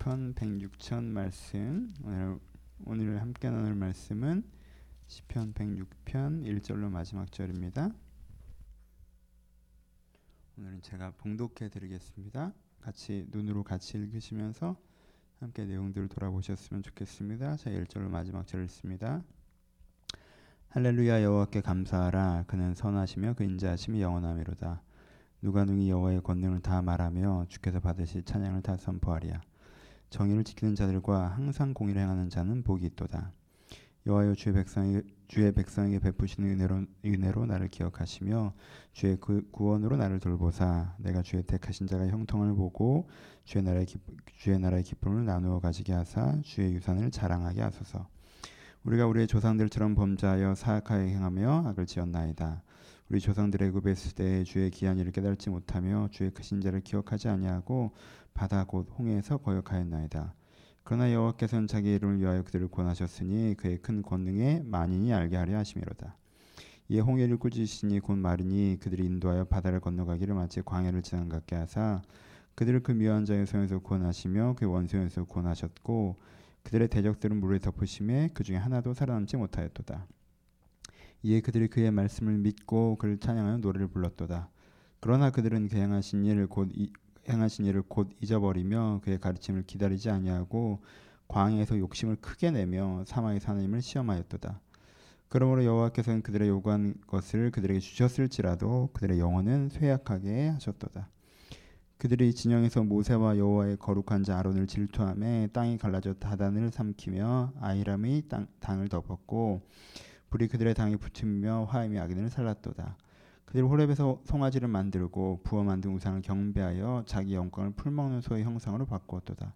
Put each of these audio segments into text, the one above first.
시편 106편 말씀 오늘 오늘 함께 나눌 말씀은 시편 106편 1절로 마지막 절입니다. 오늘은 제가 봉독해 드리겠습니다. 같이 눈으로 같이 읽으시면서 함께 내용들을 돌아보셨으면 좋겠습니다. 자, 1절로 마지막 절을 읽습니다. 할렐루야 여호와께 감사하라 그는 선하시며 그 인자하심이 영원하미로다. 누가 능히 여호와의 권능을 다 말하며 주께서 받으실 찬양을 다 선포하리야. 정의를 지키는 자들과 항상 공의를 행하는 자는 복이 있도다. 여호와여 주의 백성에게 주의 백성에게 베푸시는 은혜로 은혜로 나를 기억하시며 주의 그 구원으로 나를 돌보사 내가 주의 택하신 자가 형통을 보고 주의 나라의 기, 주의 나라의 기쁨을 나누어 가지게 하사 주의 유산을 자랑하게 하소서. 우리가 우리의 조상들처럼 범죄하여 사악하게 행하며 악을 지었나이다. 우리 조상들의 있을 때 주의 기한 일을 깨달지 못하며 주의 크신 자를 기억하지 아니하고 바다 곧 홍해에서 거역하였나이다. 그러나 여호와께서는 자기 이름을 위하여 그들을 권하셨으니 그의 큰 권능에 만인이 알게 하려 하심이로다. 이에 홍해를 꾸짖으시니 곧 마르니 그들이 인도하여 바다를 건너가기를 마치 광야를 지난 같게 하사 그들을 그 미워한 자의 손에서 구원하시며 그 원수에서 구원하셨고 그들의 대적들은 물에 덮으심에 그 중에 하나도 살아남지 못하였도다. 이에 그들이 그의 말씀을 믿고 그를 찬양하여 노래를 불렀도다. 그러나 그들은 그 행하신 일을 곧 행하신 일을 곧 잊어버리며 그의 가르침을 기다리지 아니하고 광야에서 욕심을 크게 내며 사마의 하나님을 시험하였도다. 그러므로 여호와께서는 그들의 요구한 것을 그들에게 주셨을지라도 그들의 영혼은 쇠약하게 하셨도다. 그들이 진영에서 모세와 여호와의 거룩한 자 아론을 질투함에 땅이 갈라져 다단을 삼키며 아이람이 땅, 당을 덮었고 불이 그들의 당에 붙으며 화염이 악인을 살랐도다. 그들이 호렙에서 송아지를 만들고 부어 만든 우상을 경배하여 자기 영광을 풀먹는 소의 형상으로 바꾸었도다.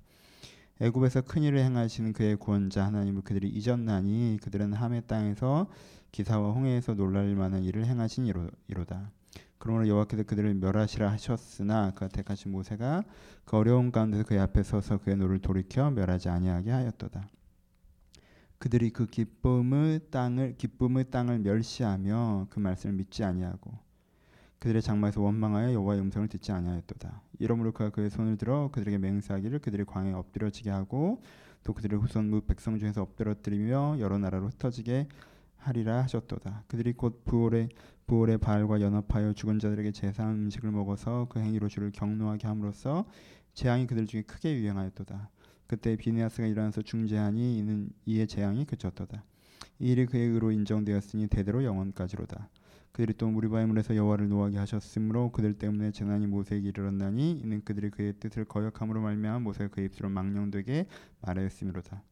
애굽에서 큰 일을 행하시는 그의 구원자 하나님을 그들이 잊었나니 그들은 함의 땅에서 기사와 홍해에서 놀랄 만한 일을 행하신 이로, 이로다. 그러므로 여호와께서 그들을 멸하시라 하셨으나 그가 택하신 모세가 그 어려운 가운데서 그의 앞에 서서 그의 노를 돌이켜 멸하지 아니하게 하였도다. 그들이 그 기쁨의 땅을 기쁨의 땅을 멸시하며 그 말씀을 믿지 아니하고 그들의 장막에서 원망하여 여호와의 음성을 듣지 아니하였도다. 이러므로 그가 그의 손을 들어 그들에게 맹세하기를 그들이 광야에 엎드려지게 하고 또 그들의 후손 무 백성 중에서 엎드러뜨리며 여러 나라로 흩어지게 하리라 하셨도다. 그들이 곧 부올의 부올의 바알과 연합하여 죽은 자들에게 제사한 음식을 먹어서 그 행위로 주를 경노하게 함으로써 재앙이 그들 중에 크게 유행하였도다. 그때 비네아스가 일어나서 중재하니 이는 이의 재앙이 그쳤도다. 이 일이 그의 의로 인정되었으니 대대로 영원까지로다. 그들이 또 무리바의 물에서 여호와를 노하게 하셨으므로 그들 때문에 재난이 모세에게 이르렀나니 이는 그들이 그의 뜻을 거역함으로 말미암아 모세가 그 입술을 망령되게 말하였음이로다.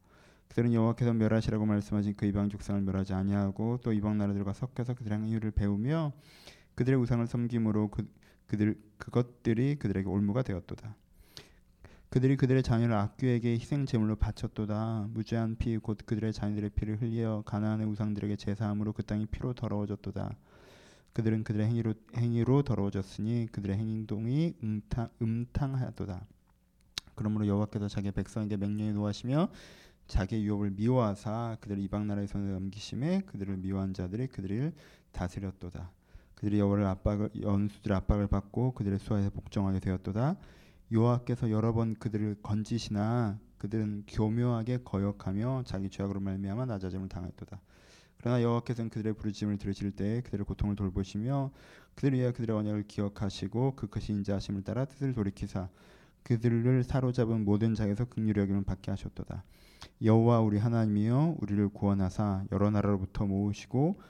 그들은 여호와께서 멸하시라고 말씀하신 그 이방 족상을 멸하지 아니하고 또 이방 나라들과 섞여서 그들의 행위를 배우며 그들의 우상을 섬김으로 그, 그들 그것들이 그들에게 올무가 되었도다. 그들이 그들의 자녀를 악귀에게 희생 제물로 바쳤도다. 무죄한 피 곧 그들의 자녀들의 피를 흘려 가나안의 우상들에게 제사함으로 그 땅이 피로 더러워졌도다. 그들은 그들의 행위로 행위로 더러워졌으니 그들의 행동이 음탕 음탕하도다. 그러므로 여호와께서 자기 백성에게 명령에 노하시며 자기의 유업을 미워하사 그들을 이방 나라에 손에 넘기심에 그들을 미워한 자들이 그들을 다스렸도다. 그들이 여호와를 압박을 연수들 압박을 받고 그들의 수하에서 복종하게 되었도다. 여호와께서 여러 번 그들을 건지시나 그들은 교묘하게 거역하며 자기 죄악으로 말미암아 낮아짐을 당했도다. 그러나 여호와께서는 그들의 부르짖음을 들으실 때 그들의 고통을 돌보시며 그들을 위하여 그들의 언약을 기억하시고 그 크신 인자하심을 따라 뜻을 돌이키사 그들을 사로잡은 모든 자에서 극률히 여김을 받게 하셨도다. 여호와 우리 하나님이여 우리를 구원하사 여러 나라로부터 모으시고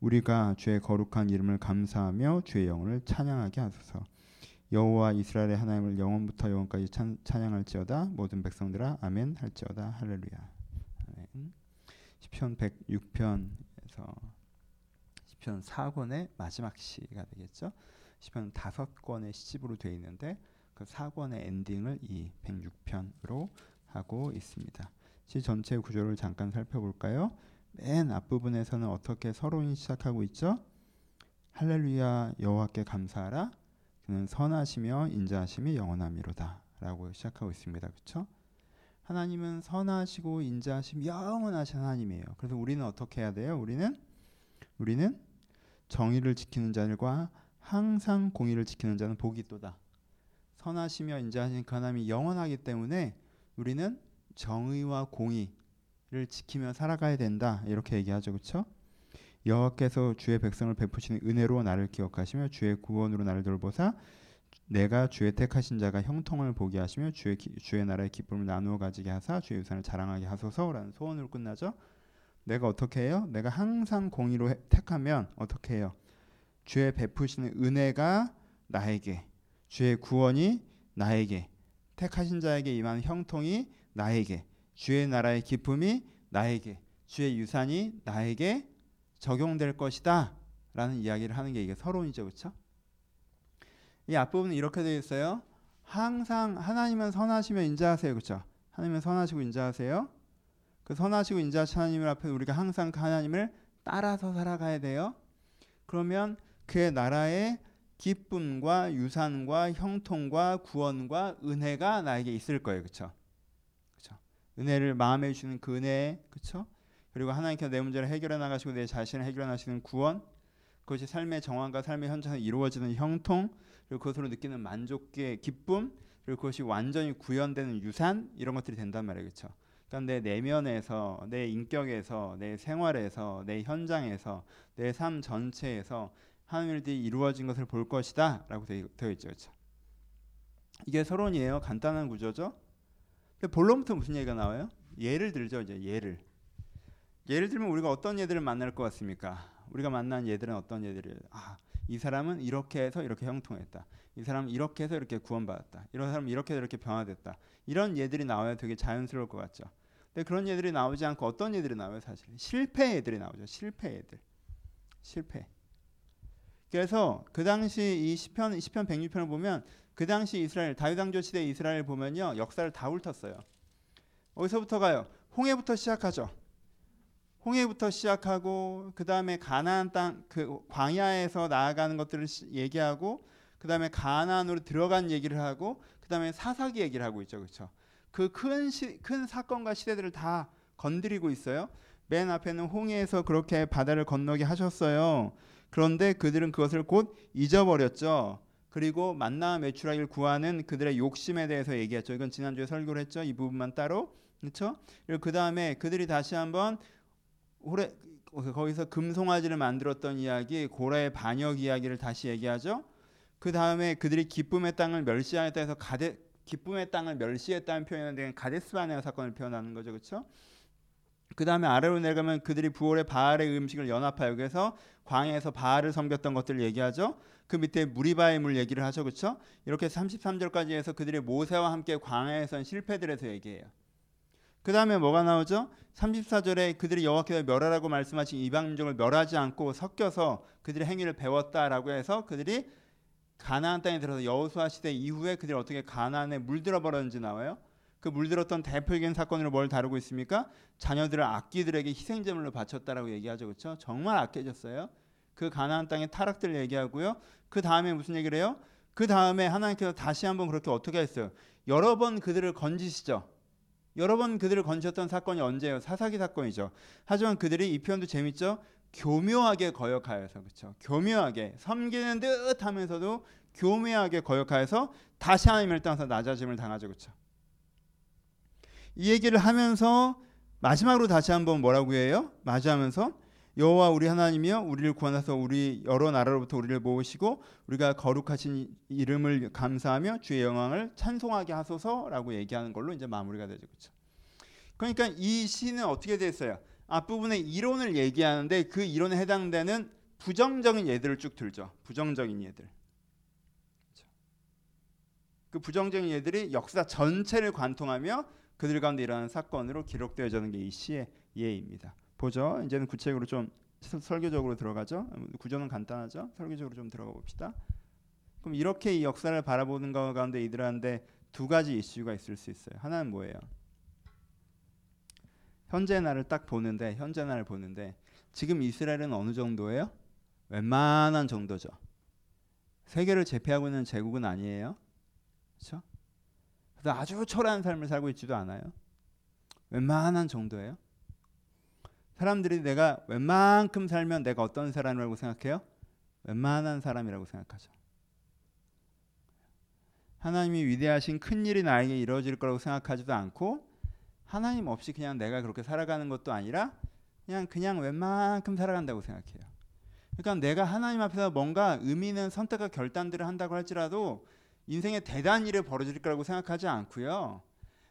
우리가 주의 거룩한 이름을 감사하며 주의 영혼을 찬양하게 하소서. 여호와 이스라엘의 하나님을 영원부터 영원까지 찬, 찬양할지어다 모든 백성들아 아멘 할지어다 할렐루야. 시편 106편에서 시편 4권의 마지막 시가 되겠죠. 시편 5권의 시집으로 되어 있는데 그 4권의 엔딩을 이 106편으로 하고 있습니다. 시 전체 구조를 잠깐 살펴볼까요? 맨 앞부분에서는 어떻게 서론이 시작하고 있죠? 할렐루야 여호와께 감사하라 그는 선하시며 인자하심이 영원함이로다라고 시작하고 있습니다. 그렇죠? 하나님은 선하시고 인자하심 영원하신 하나님이에요. 그래서 우리는 어떻게 해야 돼요? 우리는 우리는 정의를 지키는 자들과 항상 공의를 지키는 자는 복이 있도다. 선하시며 인자하신 그 하나님이 영원하기 때문에 우리는 정의와 공의를 지키며 살아가야 된다. 이렇게 얘기하죠. 그렇죠? 여호와께서 주의 백성을 베푸시는 은혜로 나를 기억하시며 주의 구원으로 나를 돌보사 내가 주의 택하신 자가 형통을 보게 하시며 주의 기, 주의 나라의 기쁨을 나누어 가지게 하사 주의 유산을 자랑하게 하소서라는 소원으로 끝나죠. 내가 어떻게 해요? 내가 항상 공의로 해, 택하면 어떻게 해요? 주의 베푸시는 은혜가 나에게 주의 구원이 나에게 택하신 자에게 임하는 형통이 나에게 주의 나라의 기쁨이 나에게 주의 유산이 나에게 적용될 것이다 라는 이야기를 하는 게 이게 서론이죠 그렇죠? 이 앞부분은 이렇게 되어 있어요 항상 하나님은 선하시며 인자하세요 그렇죠? 하나님은 선하시고 인자하세요 그 선하시고 인자하신 하나님 앞에 우리가 항상 그 하나님을 따라서 살아가야 돼요 그러면 그의 나라의 기쁨과 유산과 형통과 구원과 은혜가 나에게 있을 거예요 그렇죠? 그렇죠? 은혜를 마음에 주는 그 은혜 그렇죠? 그리고 하나님께서 내 문제를 해결해 나가시고 내 자신을 해결해 나시는 구원 그것이 삶의 정황과 삶의 현장에서 이루어지는 형통 그리고 그것으로 느끼는 만족의 기쁨 그리고 그것이 완전히 구현되는 유산 이런 것들이 된단 말이에요. 그렇죠 그러니까 내 내면에서 내 인격에서 내 생활에서 내 현장에서 내 삶 전체에서 일이 이루어진 것을 볼 것이다라고 되어 있죠. 그렇죠 이게 서론이에요. 간단한 구조죠? 본론부터 무슨 얘기가 나와요? 예를 들죠 이제 예를 예를 들면 우리가 어떤 예들을 만날 것 같습니까? 우리가 만난 예들은 어떤 예들이에요? 아, 이 사람은 이렇게 해서 이렇게 형통했다. 이 사람은 이렇게 해서 이렇게 구원받았다. 이런 사람은 이렇게 해서 이렇게 변화됐다. 이런 예들이 나와야 되게 자연스러울 것 같죠. 근데 그런 예들이 나오지 않고 어떤 예들이 나와요, 사실? 실패 예들이 나오죠. 실패 예들. 실패. 그래서 그 당시 이 시편 시편 106편을 보면 그 당시 이스라엘 다윗 왕조 시대 이스라엘 보면요. 역사를 다 훑었어요. 어디서부터 가요? 홍해부터 시작하죠. 홍해부터 시작하고 그 다음에 가나안 땅 그 광야에서 나아가는 것들을 얘기하고 그 다음에 가나안으로 들어간 얘기를 하고 그 다음에 사사기 얘기를 하고 있죠, 그렇죠? 그 큰 큰 사건과 시대들을 다 건드리고 있어요. 맨 앞에는 홍해에서 그렇게 바다를 건너게 하셨어요. 그런데 그들은 그것을 곧 잊어버렸죠. 그리고 만나 매출하기를 구하는 그들의 욕심에 대해서 얘기했죠. 이건 지난주에 설교를 했죠. 이 부분만 따로. 그렇죠? 그리고 그 다음에 그들이 다시 한번 호레 거기서 금송아지를 만들었던 이야기, 고라의 반역 이야기를 다시 얘기하죠. 그 다음에 그들이 기쁨의 땅을 멸시하였다 해서 가데 기쁨의 땅을 멸시했다는 표현은 가데스 바네아 사건을 표현하는 거죠, 그렇죠? 그 다음에 아래로 내려가면 그들이 부월의 바알의 음식을 연합하여 그래서 광야에서 바알을 섬겼던 것들을 얘기하죠. 그 밑에 무리바의 물 얘기를 하죠, 그렇죠? 이렇게 33절까지 해서 그들이 모세와 함께 광야에선 실패들에서 얘기해요. 그 다음에 뭐가 나오죠? 34절에 그들이 여호와께서 멸하라고 말씀하신 이방 민족을 멸하지 않고 섞여서 그들의 행위를 배웠다라고 해서 그들이 가나안 땅에 들어서 여호수아 시대 이후에 그들이 어떻게 가나안에 물들어 버렸는지 나와요. 그 물들었던 대표적인 사건으로 뭘 다루고 있습니까? 자녀들을 악기들에게 희생 제물로 바쳤다라고 얘기하죠. 그렇죠? 정말 악해졌어요. 그 가나안 땅의 타락들을 얘기하고요. 그 다음에 무슨 얘기를 해요? 그 다음에 하나님께서 다시 한번 그렇게 어떻게 했어요? 여러 번 그들을 건지시죠. 여러 번 그들을 건졌던 사건이 언제예요? 사사기 사건이죠. 하지만 그들이 이 표현도 재밌죠. 교묘하게 거역하여서 그렇죠. 교묘하게 섬기는 듯 하면서도 교묘하게 거역하여서 다시 하나님을 떠나서 낮아짐을 당하죠. 그렇죠. 이 얘기를 하면서 마지막으로 다시 한번 뭐라고 해요? 맞이하면서 여호와 우리 하나님이여 우리를 구원하서 우리 여러 나라로부터 우리를 모으시고 우리가 거룩하신 이름을 감사하며 주의 영광을 찬송하게 하소서라고 얘기하는 걸로 이제 마무리가 되죠. 그렇죠? 그러니까 이 시는 어떻게 됐어요? 앞부분에 이론을 얘기하는데 그 이론에 해당되는 부정적인 예들을 쭉 들죠. 부정적인 예들. 그렇죠? 그 부정적인 예들이 역사 전체를 관통하며 그들 가운데 일어나는 사건으로 기록되어지는 게 이 시의 예입니다. 보죠. 이제는 구체적으로 좀 설교적으로 들어가죠. 구조는 간단하죠. 설교적으로 좀 들어가 봅시다. 그럼 이렇게 이 역사를 바라보는 것 가운데 이들한테 두 가지 이슈가 있을 수 있어요. 하나는 뭐예요? 현재 나를 딱 보는데 현재 나를 보는데 지금 이스라엘은 어느 정도예요? 웬만한 정도죠. 세계를 제패하고 있는 제국은 아니에요. 그렇죠? 아주 초라한 삶을 살고 있지도 않아요. 웬만한 정도예요. 사람들이 내가 웬만큼 살면 내가 어떤 사람이라고 생각해요? 웬만한 사람이라고 생각하죠. 하나님이 위대하신 큰 일이 나에게 이루어질 거라고 생각하지도 않고 하나님 없이 그냥 내가 그렇게 살아가는 것도 아니라 그냥 그냥 웬만큼 살아간다고 생각해요. 그러니까 내가 하나님 앞에서 뭔가 의미 있는 선택과 결단들을 한다고 할지라도 인생에 대단한 일이 벌어질 거라고 생각하지 않고요.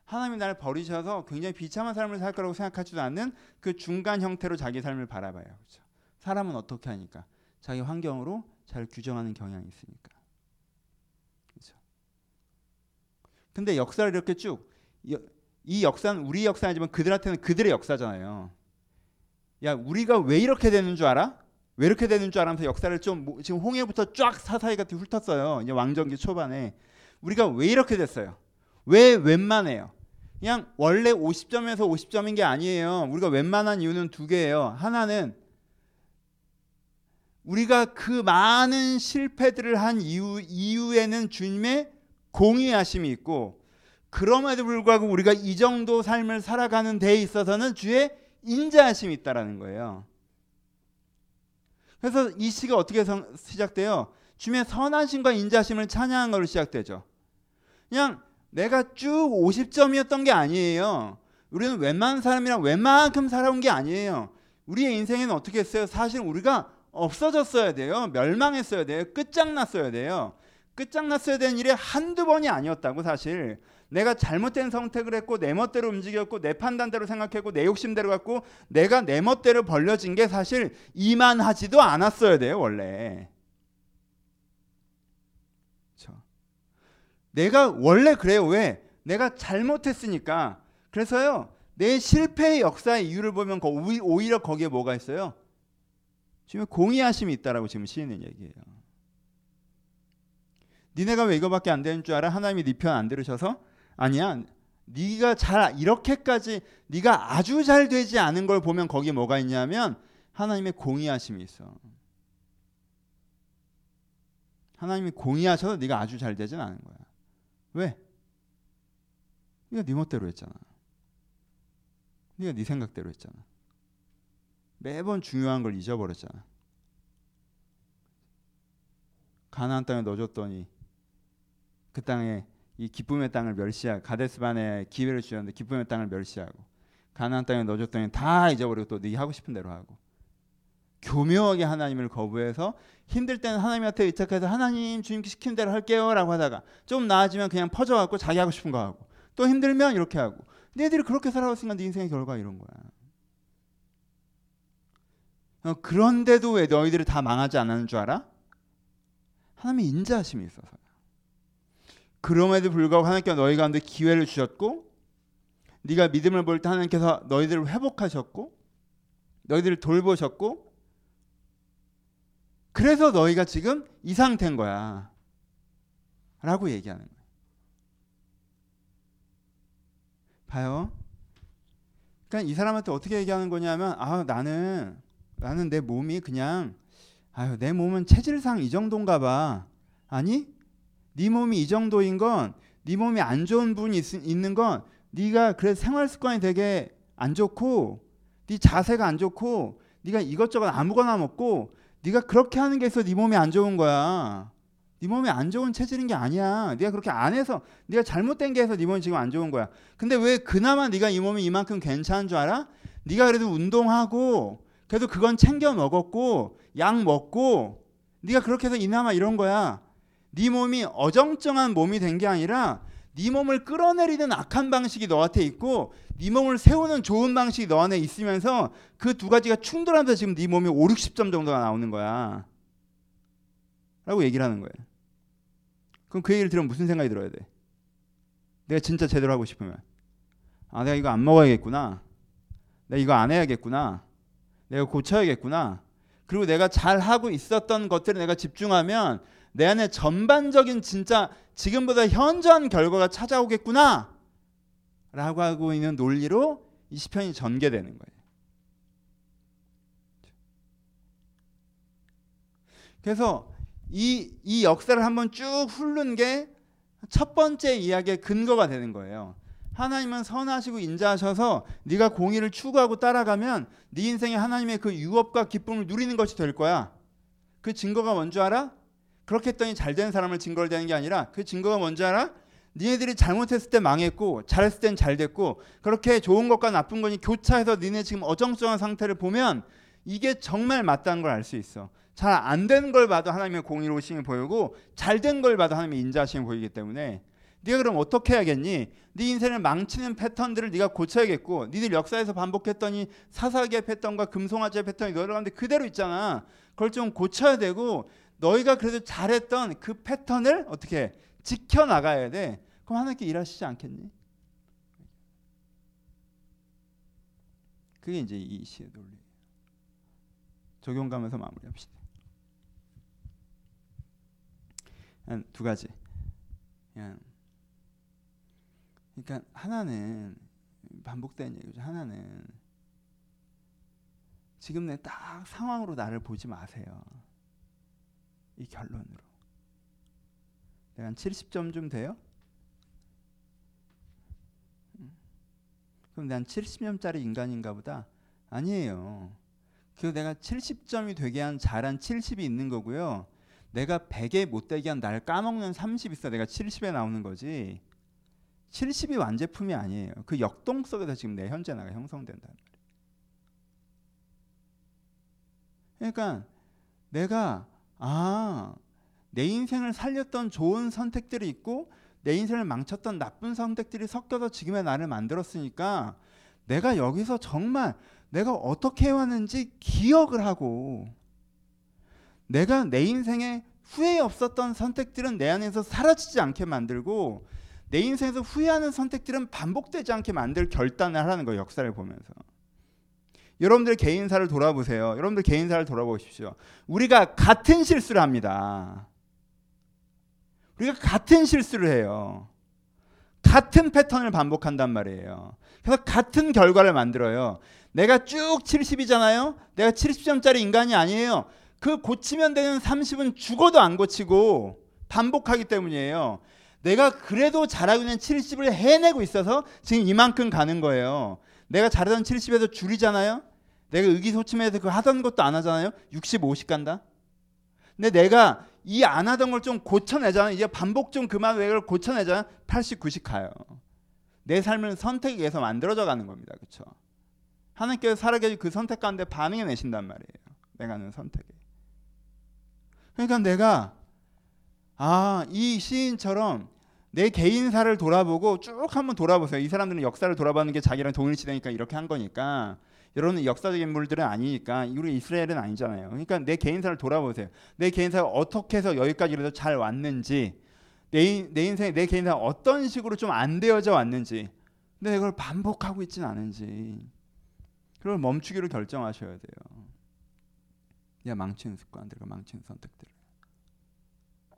하나님이 나를 버리셔서 굉장히 비참한 삶을 살 거라고 생각하지도 않는 그 중간 형태로 자기 삶을 바라봐요. 그렇죠? 사람은 어떻게 하니까 자기 환경으로 잘 규정하는 경향이 있으니까. 그렇죠? 근데 역사를 이렇게 쭉 이 역사는 우리 역사 아니지만 그들한테는 그들의 역사잖아요. 야, 우리가 왜 이렇게 되는 줄 알아? 왜 이렇게 되는 줄 알면서 역사를 좀 지금 홍해부터 쫙 사사이 같이 훑었어요. 이제 왕정기 초반에 우리가 왜 이렇게 됐어요? 왜 웬만해요? 그냥 원래 50점에서 50점인 게 아니에요. 우리가 웬만한 이유는 두 개예요. 하나는 우리가 그 많은 실패들을 한 이유 이후에는 주님의 공의하심이 있고 그럼에도 불구하고 우리가 이 정도 삶을 살아가는 데 있어서는 주의 인자하심이 있다라는 거예요. 그래서 이 시가 어떻게 시작돼요? 주님의 선하심과 인자심을 찬양한 걸로 시작되죠. 그냥 내가 쭉 50점이었던 게 아니에요. 우리는 웬만한 사람이랑 웬만큼 살아온 게 아니에요. 우리의 인생에는 어떻게 했어요? 사실 우리가 없어졌어야 돼요. 멸망했어야 돼요. 끝장났어야 돼요. 끝장났어야 되는 일이 한두 번이 아니었다고 사실. 내가 잘못된 선택을 했고 내 멋대로 움직였고 내 판단대로 생각했고 내 욕심대로 갔고 내가 내 멋대로 벌려진 게 사실 이만하지도 않았어야 돼요 원래. 그렇죠. 내가 원래 그래요 왜? 내가 잘못했으니까. 그래서요 내 실패의 역사의 이유를 보면 오히려 거기에 뭐가 있어요? 지금 공의하심이 있다라고 지금 시인은 얘기해요. 니네가 왜 이거밖에 안 되는 줄 알아? 하나님이 네 편 안 들으셔서 아니야. 네가 잘 이렇게까지 네가 아주 잘 되지 않은 걸 보면 거기에 뭐가 있냐면 하나님의 공의하심이 있어. 하나님이 공의하셔서 네가 아주 잘 되진 않은 거야. 왜? 네가 네 멋대로 했잖아. 네가 네 생각대로 했잖아. 매번 중요한 걸 잊어버렸잖아. 가나안 땅에 넣어줬더니 그 땅에 이 기쁨의 땅을 멸시하고 가데스 반에 기회를 주셨는데 기쁨의 땅을 멸시하고 가나안 땅에 넣어줬더니 다 잊어버리고 또 네 하고 싶은 대로 하고 교묘하게 하나님을 거부해서 힘들 때는 하나님한테 의탁해서 하나님 주님 시키는 대로 할게요라고 하다가 좀 나아지면 그냥 퍼져갖고 자기 하고 싶은 거 하고 또 힘들면 이렇게 하고 너희들이 그렇게 살아왔으니까 네 인생의 결과 이런 거야. 어, 그런데도 왜 너희들이 다 망하지 않았는 줄 알아? 하나님의 인자하심이 있어서. 그럼에도 불구하고 하나님께서 너희 가운데 기회를 주셨고 네가 믿음을 볼 때 하나님께서 너희들을 회복하셨고 너희들을 돌보셨고 그래서 너희가 지금 이 상태인 거야. 라고 얘기하는 거예요. 봐요. 그러니까 이 사람한테 어떻게 얘기하는 거냐면 아 나는 나는 내 몸이 그냥 아유 내 몸은 체질상 이 정도인가 봐. 아니 네 몸이 이 정도인 건 네 몸이 안 좋은 부분이 있, 있는 건 네가 그래서 생활 습관이 되게 안 좋고 네 자세가 안 좋고 네가 이것저것 아무거나 먹고 네가 그렇게 하는 게 있어 네 몸이 안 좋은 거야. 네 몸이 안 좋은 체질인 게 아니야. 네가 그렇게 안 해서 네가 잘못된 게 해서 네 몸이 지금 안 좋은 거야. 근데 왜 그나마 네가 이 몸이 이만큼 괜찮은 줄 알아? 네가 그래도 운동하고 그래도 그건 챙겨 먹었고 약 먹고 네가 그렇게 해서 이나마 이런 거야. 네 몸이 어정쩡한 몸이 된 게 아니라 네 몸을 끌어내리는 악한 방식이 너한테 있고 네 몸을 세우는 좋은 방식이 너 안에 있으면서 그 두 가지가 충돌하면서 지금 네 몸이 5, 60점 정도가 나오는 거야. 라고 얘기를 하는 거예요. 그럼 그 얘기를 들으면 무슨 생각이 들어야 돼? 내가 진짜 제대로 하고 싶으면 아 내가 이거 안 먹어야겠구나. 내가 이거 안 해야겠구나. 내가 고쳐야겠구나. 그리고 내가 잘 하고 있었던 것들을 내가 집중하면 내 안에 전반적인 진짜 지금보다 현저한 결과가 찾아오겠구나 라고 하고 있는 논리로 이 시편이 전개되는 거예요. 그래서 이, 이 역사를 한번 쭉 훑는 게 첫 번째 이야기의 근거가 되는 거예요. 하나님은 선하시고 인자하셔서 네가 공의를 추구하고 따라가면 네 인생에 하나님의 그 유업과 기쁨을 누리는 것이 될 거야. 그 증거가 뭔 줄 알아? 그렇게 했더니 잘 된 사람을 증거를 대는 게 아니라 그 증거가 뭔지 알아? 니네들이 잘못했을 때 망했고 잘했을 땐 잘 됐고 그렇게 좋은 것과 나쁜 거니 교차해서 니네 지금 어정쩡한 상태를 보면 이게 정말 맞다는 걸 알 수 있어. 잘 안 되는 걸 봐도 하나님의 공의로우심이 보이고 잘 된 걸 봐도 하나님의 인자심이 보이기 때문에 네가 그럼 어떻게 해야겠니? 네 인생을 망치는 패턴들을 네가 고쳐야겠고 니들 역사에서 반복했더니 사사기의 패턴과 금송아지의 패턴이 너희 가운데 그대로 있잖아. 그걸 좀 고쳐야 되고 너희가 그래도 잘했던 그 패턴을 어떻게 지켜 나가야 돼. 그럼 하나님께 일하시지 않겠니? 그게 이제 이 시의 논리. 적용감에서 마무리합시다. 두 가지. 그러니까 하나는 반복되는 얘기죠. 하나는 지금 내 딱 상황으로 나를 보지 마세요. 이 결론으로. 내가 한 70점 좀 돼요? 음. 그럼 내가 한 70점짜리 인간인가 보다? 아니에요. 그 내가 70점이 되게 한 잘한 70이 있는 거고요. 내가 100에 못 되게 한 날 까먹는 30 있어. 내가 70에 나오는 거지. 70이 완제품이 아니에요. 그 역동 속에서 지금 내 현재 나가 형성된다는 말이에요. 그러니까 내가 아, 내 인생을 살렸던 좋은 선택들이 있고 내 인생을 망쳤던 나쁜 선택들이 섞여서 지금의 나를 만들었으니까 내가 여기서 정말 내가 어떻게 해왔는지 기억을 하고 내가 내 인생에 후회 없었던 선택들은 내 안에서 사라지지 않게 만들고 내 인생에서 후회하는 선택들은 반복되지 않게 만들 결단을 하라는 거예요. 역사를 보면서. 여러분들 개인사를 돌아보세요. 여러분들 개인사를 돌아보십시오. 우리가 같은 실수를 합니다. 우리가 같은 실수를 해요. 같은 패턴을 반복한단 말이에요. 그래서 같은 결과를 만들어요. 내가 쭉 70이잖아요. 내가 70점짜리 인간이 아니에요. 그 고치면 되는 30은 죽어도 안 고치고 반복하기 때문이에요. 내가 그래도 잘하고 있는 70을 해내고 있어서 지금 이만큼 가는 거예요. 내가 잘하던 70에서 줄이잖아요. 내가 의기소침해서 그 하던 것도 안 하잖아요. 60, 50 간다. 근데 내가 이 안 하던 걸 좀 고쳐내잖아. 이제 반복 좀 그만 외를 고쳐내잖아. 80, 90 가요. 내 삶은 선택에 의해서 만들어져 가는 겁니다. 그렇죠? 하나님께서 살아계신 그 선택 가운데 반응해 내신단 말이에요. 내가 하는 선택에. 그러니까 내가 아, 이 시인처럼 내 개인사를 돌아보고 쭉 한번 돌아보세요. 이 사람들은 역사를 돌아보는 게 자기랑 동일시되니까 이렇게 한 거니까. 여러분은 역사적인 인물들은 아니니까 우리 이스라엘은 아니잖아요. 그러니까 내 개인사를 돌아보세요. 내 개인사가 어떻게 해서 여기까지 그래도 잘 왔는지 내, 내 인생에 내 개인사가 어떤 식으로 좀 안 되어져 왔는지 근데 이걸 반복하고 있진 않은지 그걸 멈추기로 결정하셔야 돼요. 내가 망치는 습관들과 망치는 선택들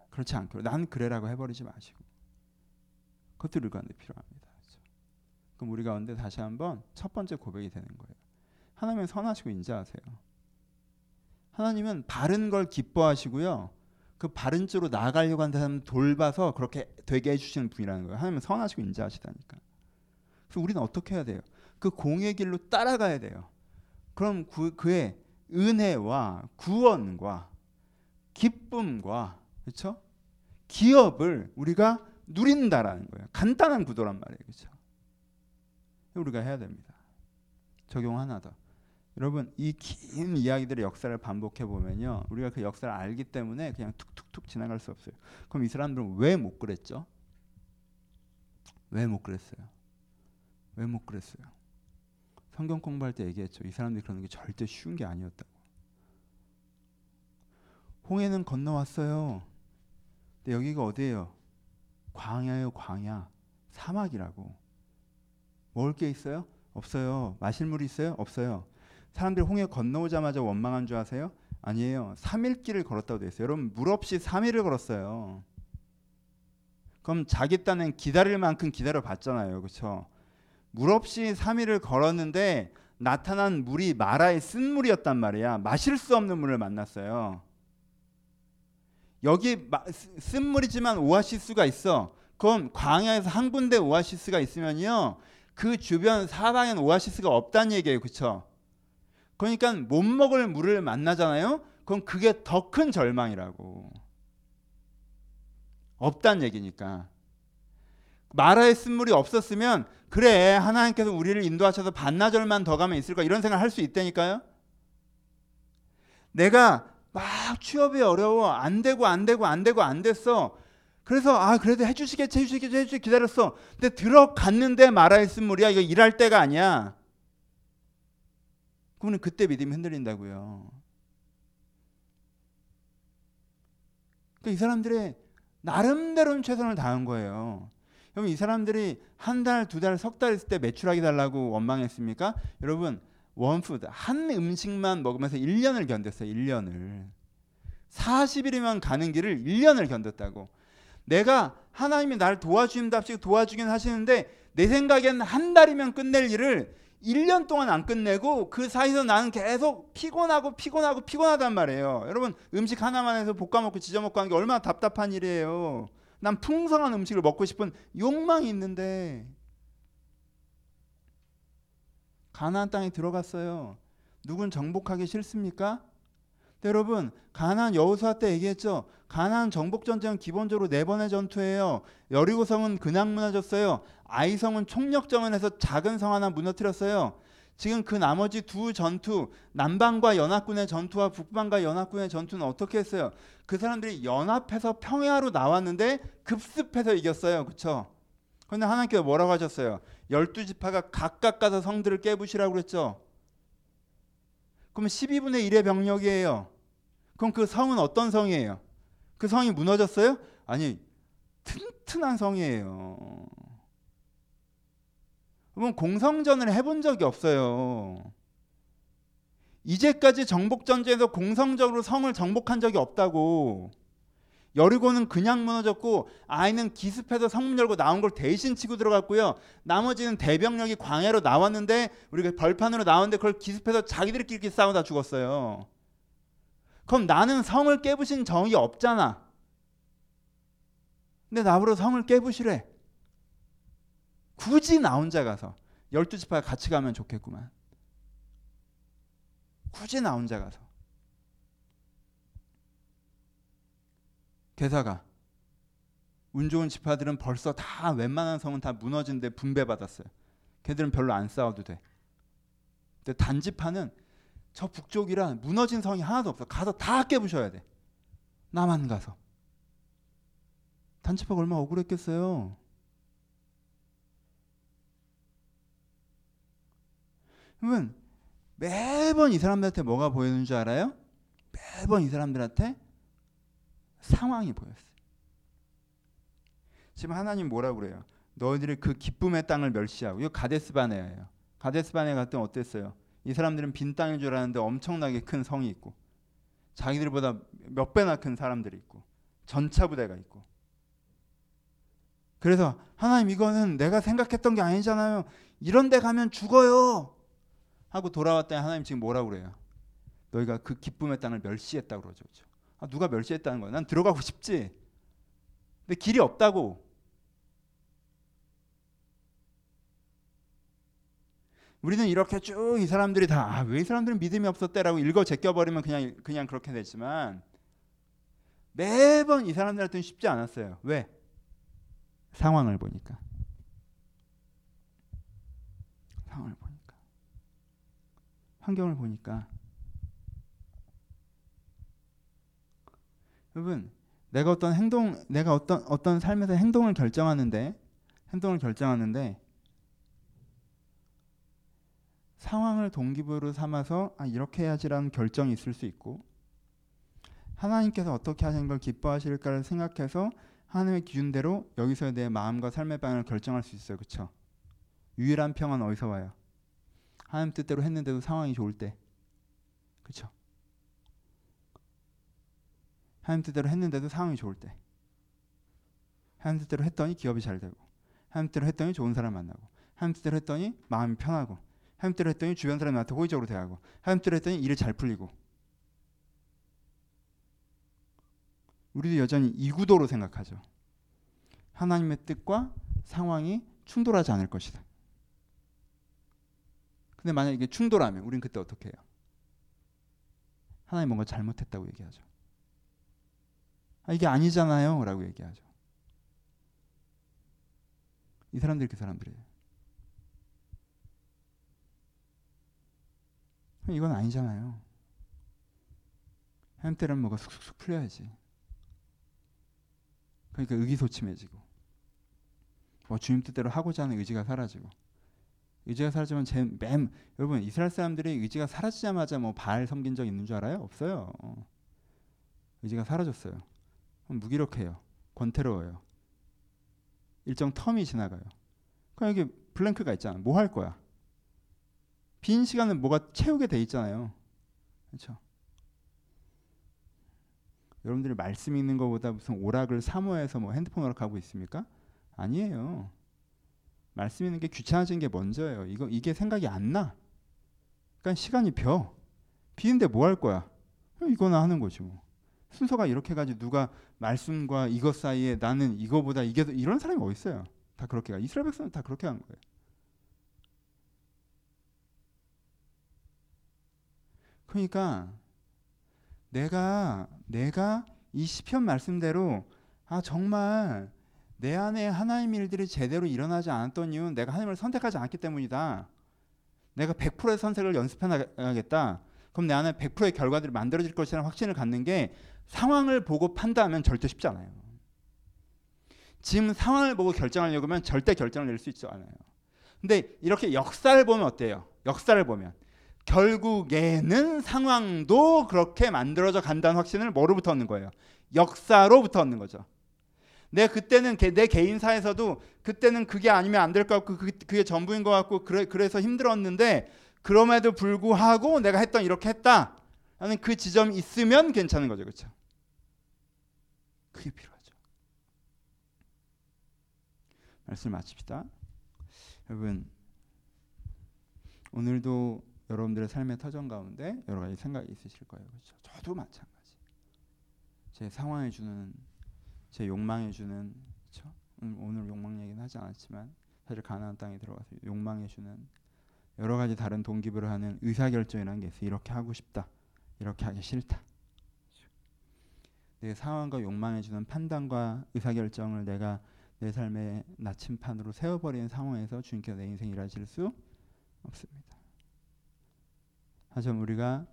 그렇지 않기로 난 그래라고 해버리지 마시고 우리 가운데 필요합니다. 그렇죠? 그럼 우리 가운데 다시 한번 첫 번째 고백이 되는 거예요. 하나님은 선하시고 인자하세요. 하나님은 바른 걸 기뻐하시고요. 그 바른 쪽으로 나아가려고 하는 사람 돌봐서 그렇게 되게 해주시는 분이라는 거예요. 하나님은 선하시고 인자하시다니까. 그래서 우리는 어떻게 해야 돼요? 그 공의 길로 따라가야 돼요. 그럼 그, 그의 은혜와 구원과 기쁨과 그렇죠? 기업을 우리가 누린다라는 거예요. 간단한 구도란 말이에요. 그렇죠? 우리가 해야 됩니다. 적용 하나 더. 여러분 이 긴 이야기들의 역사를 반복해 보면요, 우리가 그 역사를 알기 때문에 그냥 툭툭툭 지나갈 수 없어요. 그럼 이 사람들은 왜 못 그랬죠? 왜 못 그랬어요? 왜 못 그랬어요? 성경 공부할 때 얘기했죠. 이 사람들이 그러는 게 절대 쉬운 게 아니었다고. 홍해는 건너왔어요. 근데 여기가 어디예요? 광야요, 광야. 사막이라고. 먹을 게 있어요? 없어요. 마실 물이 있어요? 없어요. 사람들이 홍해 건너오자마자 원망한 줄 아세요? 아니에요. 3일 길을 걸었다고 되어 있어요. 여러분 물 없이 3일을 걸었어요. 그럼 자기 딴엔 기다릴 만큼 기다려 봤잖아요. 그렇죠? 물 없이 3일을 걸었는데 나타난 물이 마라의 쓴 물이었단 말이야. 마실 수 없는 물을 만났어요. 여기 쓴물이지만 오아시스가 있어. 그럼 광야에서 한 군데 오아시스가 있으면요. 그 주변 사방엔 오아시스가 없다는 얘기예요. 그렇죠? 그러니까 못 먹을 물을 만나잖아요. 그럼 그게 더 큰 절망이라고. 없단 얘기니까. 마라의 쓴물이 없었으면 그래 하나님께서 우리를 인도하셔서 반나절만 더 가면 있을 까 이런 생각을 할 수 있다니까요. 내가 막 취업이 어려워 안 되고 안 되고 안 되고 안 됐어. 그래서 아 그래도 해주시겠지 해주시겠지 해주시 기다렸어. 근데 들어갔는데 마라의 쓴물이야 이거 일할 때가 아니야. 그러면 그때 믿음이 흔들린다고요. 그러니까 이 사람들의 나름대로는 최선을 다한 거예요. 그럼 이 사람들이 한 달, 두 달, 석 달 있을 때 매출하게 달라고 원망했습니까? 여러분, 원푸드 한 음식만 먹으면서 1년을 견뎠어요. 1년을. 40일이면 가는 길을 1년을 견뎠다고. 내가 하나님이 나를 도와주님답시 도와주긴 하시는데 내 생각엔 한 달이면 끝낼 일을 1년 동안 안 끝내고 그 사이에서 나는 계속 피곤하고 피곤하고 피곤하단 말이에요. 여러분 음식 하나만 해서 볶아 먹고 지져 먹고 하는 게 얼마나 답답한 일이에요. 난 풍성한 음식을 먹고 싶은 욕망이 있는데 가나안 땅에 들어갔어요. 누군 정복하기 싫습니까? 여러분 가나안 여호수아 때 얘기했죠. 가나안 정복 전쟁은 기본적으로 네 번의 전투예요. 여리고성은 그냥 무너졌어요. 아이성은 총력전을 해서 작은 성 하나 무너뜨렸어요. 지금 그 나머지 두 전투 남방과 연합군의 전투와 북방과 연합군의 전투는 어떻게 했어요? 그 사람들이 연합해서 평야로 나왔는데 급습해서 이겼어요. 그렇죠? 그런데 하나님께서 뭐라고 하셨어요? 열두 지파가 각각 가서 성들을 깨부시라고 그랬죠. 그럼 12분의 1의 병력이에요. 그럼 그 성은 어떤 성이에요? 그 성이 무너졌어요? 아니, 튼튼한 성이에요. 그러면 공성전을 해본 적이 없어요. 이제까지 정복 전쟁에서 공성적으로 성을 정복한 적이 없다고. 여리고는 그냥 무너졌고 아이는 기습해서 성문 열고 나온 걸 대신 치고 들어갔고요. 나머지는 대병력이 광야로 나왔는데 우리가 벌판으로 나왔는데 그걸 기습해서 자기들끼리 싸우다 죽었어요. 그럼 나는 성을 깨부신 정이 없잖아. 근데 나보러 성을 깨부시래. 굳이 나 혼자 가서 열두 지파 같이 가면 좋겠구만. 굳이 나 혼자 가서. 게다가 운 좋은 지파들은 벌써 다 웬만한 성은 다 무너진 데 분배받았어요. 걔들은 별로 안 싸워도 돼. 근데 단지파는 저 북쪽이라 무너진 성이 하나도 없어. 가서 다 깨부셔야 돼. 나만 가서. 단지파가 얼마나 억울했겠어요. 그러면 매번 이 사람들한테 뭐가 보이는 줄 알아요? 매번 이 사람들한테 상황이 보였어요. 지금 하나님 뭐라 그래요? 너희들이 그 기쁨의 땅을 멸시하고 이거 가데스 바네예요. 가데스 바네 갔더니 어땠어요? 이 사람들은 빈 땅인 줄 알았는데 엄청나게 큰 성이 있고 자기들보다 몇 배나 큰 사람들이 있고 전차 부대가 있고 그래서 하나님 이거는 내가 생각했던 게 아니잖아요. 이런 데 가면 죽어요. 하고 돌아왔더니 하나님 지금 뭐라 그래요? 너희가 그 기쁨의 땅을 멸시했다고 그러죠. 아, 누가 멸시했다는 거야? 난 들어가고 싶지. 근데 길이 없다고. 우리는 이렇게 쭉 이 사람들이 다 왜이 아, 사람들은 믿음이 없었대라고 읽어 제껴 버리면 그냥 그냥 그렇게 되지만 매번 이 사람들한테는 쉽지 않았어요. 왜? 상황을 보니까. 상황을 보니까. 환경을 보니까. 여러분, 내가 어떤 행동, 내가 어떤 어떤 삶에서 행동을 결정하는데 행동을 결정하는데 상황을 동기부여로 삼아서 아, 이렇게 해야지라는 결정이 있을 수 있고 하나님께서 어떻게 하시는 걸 기뻐하실까를 생각해서 하나님의 기준대로 여기서 내 마음과 삶의 방향을 결정할 수 있어요. 그렇죠? 유일한 평화는 어디서 와요? 하나님 뜻대로 했는데도 상황이 좋을 때. 그렇죠? 하나님 뜻대로 했는데도 상황이 좋을 때. 하나님 뜻대로 했더니 기업이 잘 되고 하나님 뜻대로 했더니 좋은 사람 만나고 하나님 뜻대로 했더니 마음이 편하고 하나님 뜻대로 했더니 주변 사람한테 호의적으로 대하고 하나님 뜻대로 했더니 일이 잘 풀리고 우리도 여전히 이 구도로 생각하죠. 하나님의 뜻과 상황이 충돌하지 않을 것이다. 근데 만약 이게 충돌하면 우리는 그때 어떻게 해요? 하나님 뭔가 잘못했다고 얘기하죠. 아, 이게 아니잖아요. 라고 얘기하죠. 이 사람들이 그 사람들이에요. 이건 아니잖아요. 때는 뭐가 쑥쑥 풀려야지. 그러니까 의기소침해지고 뭐 주님 뜻대로 하고자 하는 의지가 사라지고 의지가 사라지면 제맨 여러분 이스라엘 사람들이 의지가 사라지자마자 뭐 바알 섬긴 적 있는 줄 알아요? 없어요. 의지가 사라졌어요. 무기력해요. 권태로워요. 일정 텀이 지나가요. 그럼 여기 블랭크가 있잖아. 뭐 할 거야? 빈 시간은 뭐가 채우게 돼 있잖아요. 그렇죠? 여러분들이 말씀 읽는 것보다 무슨 오락을 사모해서 뭐 핸드폰 오락하고 있습니까? 아니에요. 말씀 읽는 게 귀찮아진 게 먼저예요. 이거 이게 생각이 안 나. 그러니까 시간이 벼. 비는데 뭐 할 거야? 이거나 하는 거지 뭐. 순서가 이렇게 가지고 누가 말씀과 이것 사이에 나는 이거보다 이게 이런 사람이 어디 있어요? 다 그렇게 가. 이스라엘 백성은 다 그렇게 하는 거예요. 그러니까 내가 내가 이 시편 말씀대로 아 정말 내 안에 하나님 일들이 제대로 일어나지 않았던 이유는 내가 하나님을 선택하지 않기 때문이다. 내가 100%의 선택을 연습해 나가겠다. 그럼 내 안에 100%의 결과들이 만들어질 것이라는 확신을 갖는 게 상황을 보고 판단하면 절대 쉽지 않아요. 지금 상황을 보고 결정하려고 하면 절대 결정을 낼 수 있지 않아요. 근데 이렇게 역사를 보면 어때요? 역사를 보면 결국에는 상황도 그렇게 만들어져 간다는 확신을 뭐로부터 얻는 거예요? 역사로부터 얻는 거죠. 내 그때는 내 개인사에서도 그때는 그게 아니면 안 될 것 같고 그게 전부인 것 같고 그래, 그래서 힘들었는데 그럼에도 불구하고 내가 했던 이렇게 했다 하는 그 지점이 있으면 괜찮은 거죠. 그렇죠? 그게 필요하죠. 말씀 마칩시다. 여러분 오늘도 여러분들의 삶의 터전 가운데 여러 가지 생각이 있으실 거예요. 그렇죠? 저도 마찬가지. 제 상황에 주는 제 욕망에 주는 그렇죠? 오늘 욕망 얘기는 하지 않았지만 사실 가나안 땅에 들어가서 욕망해 주는 여러 가지 다른 동기부를 하는 의사 결정이라는 게 있어. 이렇게 하고 싶다. 이렇게 하기 싫다. 내 상황과 욕망해 주는 판단과 의사 결정을 내가 내 삶의 나침판으로 세워버리는 상황에서 주님께서 내 인생 일하실 수 없습니다. 하지만 우리가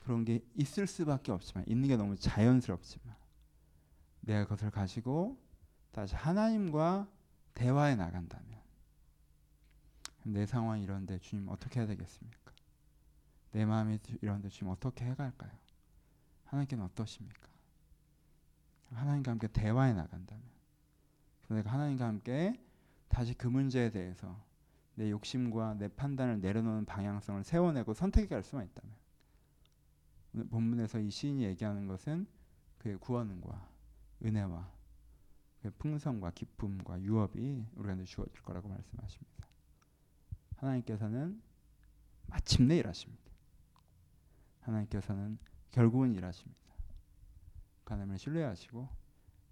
그런 게 있을 수밖에 없지만 있는 게 너무 자연스럽지만 내가 그것을 가지고 다시 하나님과 대화해 나간다면 내 상황이 이런데 주님 어떻게 해야 되겠습니까? 내 마음이 이런데 주님 어떻게 해갈까요? 하나님께는 어떠십니까? 하나님과 함께 대화해 나간다면 내가 하나님과 함께 다시 그 문제에 대해서 내 욕심과 내 판단을 내려놓는 방향성을 세워내고 선택해 갈 수만 있다면 오늘 본문에서 이 시인이 얘기하는 것은 그의 구원과 은혜와 그의 풍성과 기쁨과 유업이 우리한테 주어질 거라고 말씀하십니다. 하나님께서는 마침내 일하십니다. 하나님께서는 결국은 일하십니다. 하나님을 신뢰하시고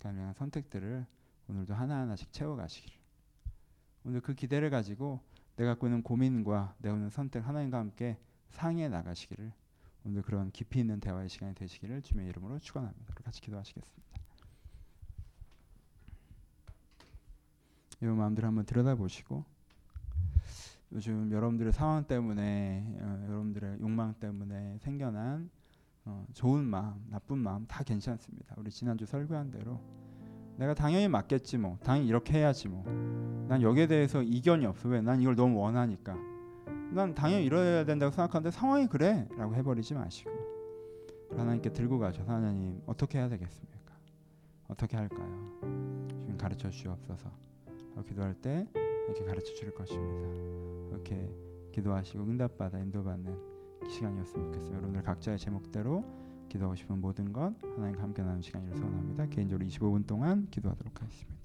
가능한 선택들을 오늘도 하나하나씩 채워가시기를 오늘 그 기대를 가지고 내가 있는 고민과 내가 있는 선택 하나님과 함께 상의해 나가시기를 오늘 그런 깊이 있는 대화의 시간이 되시기를 주님의 이름으로 축원합니다. 같이 기도하시겠습니다. 여러분 마음대로 한번 들여다보시고 요즘 여러분들의 상황 때문에 어, 여러분들의 욕망 때문에 생겨난 어, 좋은 마음, 나쁜 마음 다 괜찮습니다. 우리 지난주 설교한 대로 내가 당연히 맞겠지 뭐. 당연히 이렇게 해야지 뭐. 난 여기에 대해서 이견이 없어. 왜? 난 이걸 너무 원하니까. 난 당연히 이래야 된다고 생각하는데 상황이 그래라고 해버리지 마시고 하나님께 들고 가셔서 하나님 어떻게 해야 되겠습니까? 어떻게 할까요? 주님 가르쳐 주옵소서. 기도할 때 이렇게 가르쳐 줄 것입니다. 이렇게 기도하시고 응답받아 인도받는 시간이었으면 좋겠어요. 여러분들 각자의 제목대로 기도하고 싶은 모든 것 하나님과 함께 나누는 시간을 소원합니다. 개인적으로 25분 동안 기도하도록 하겠습니다.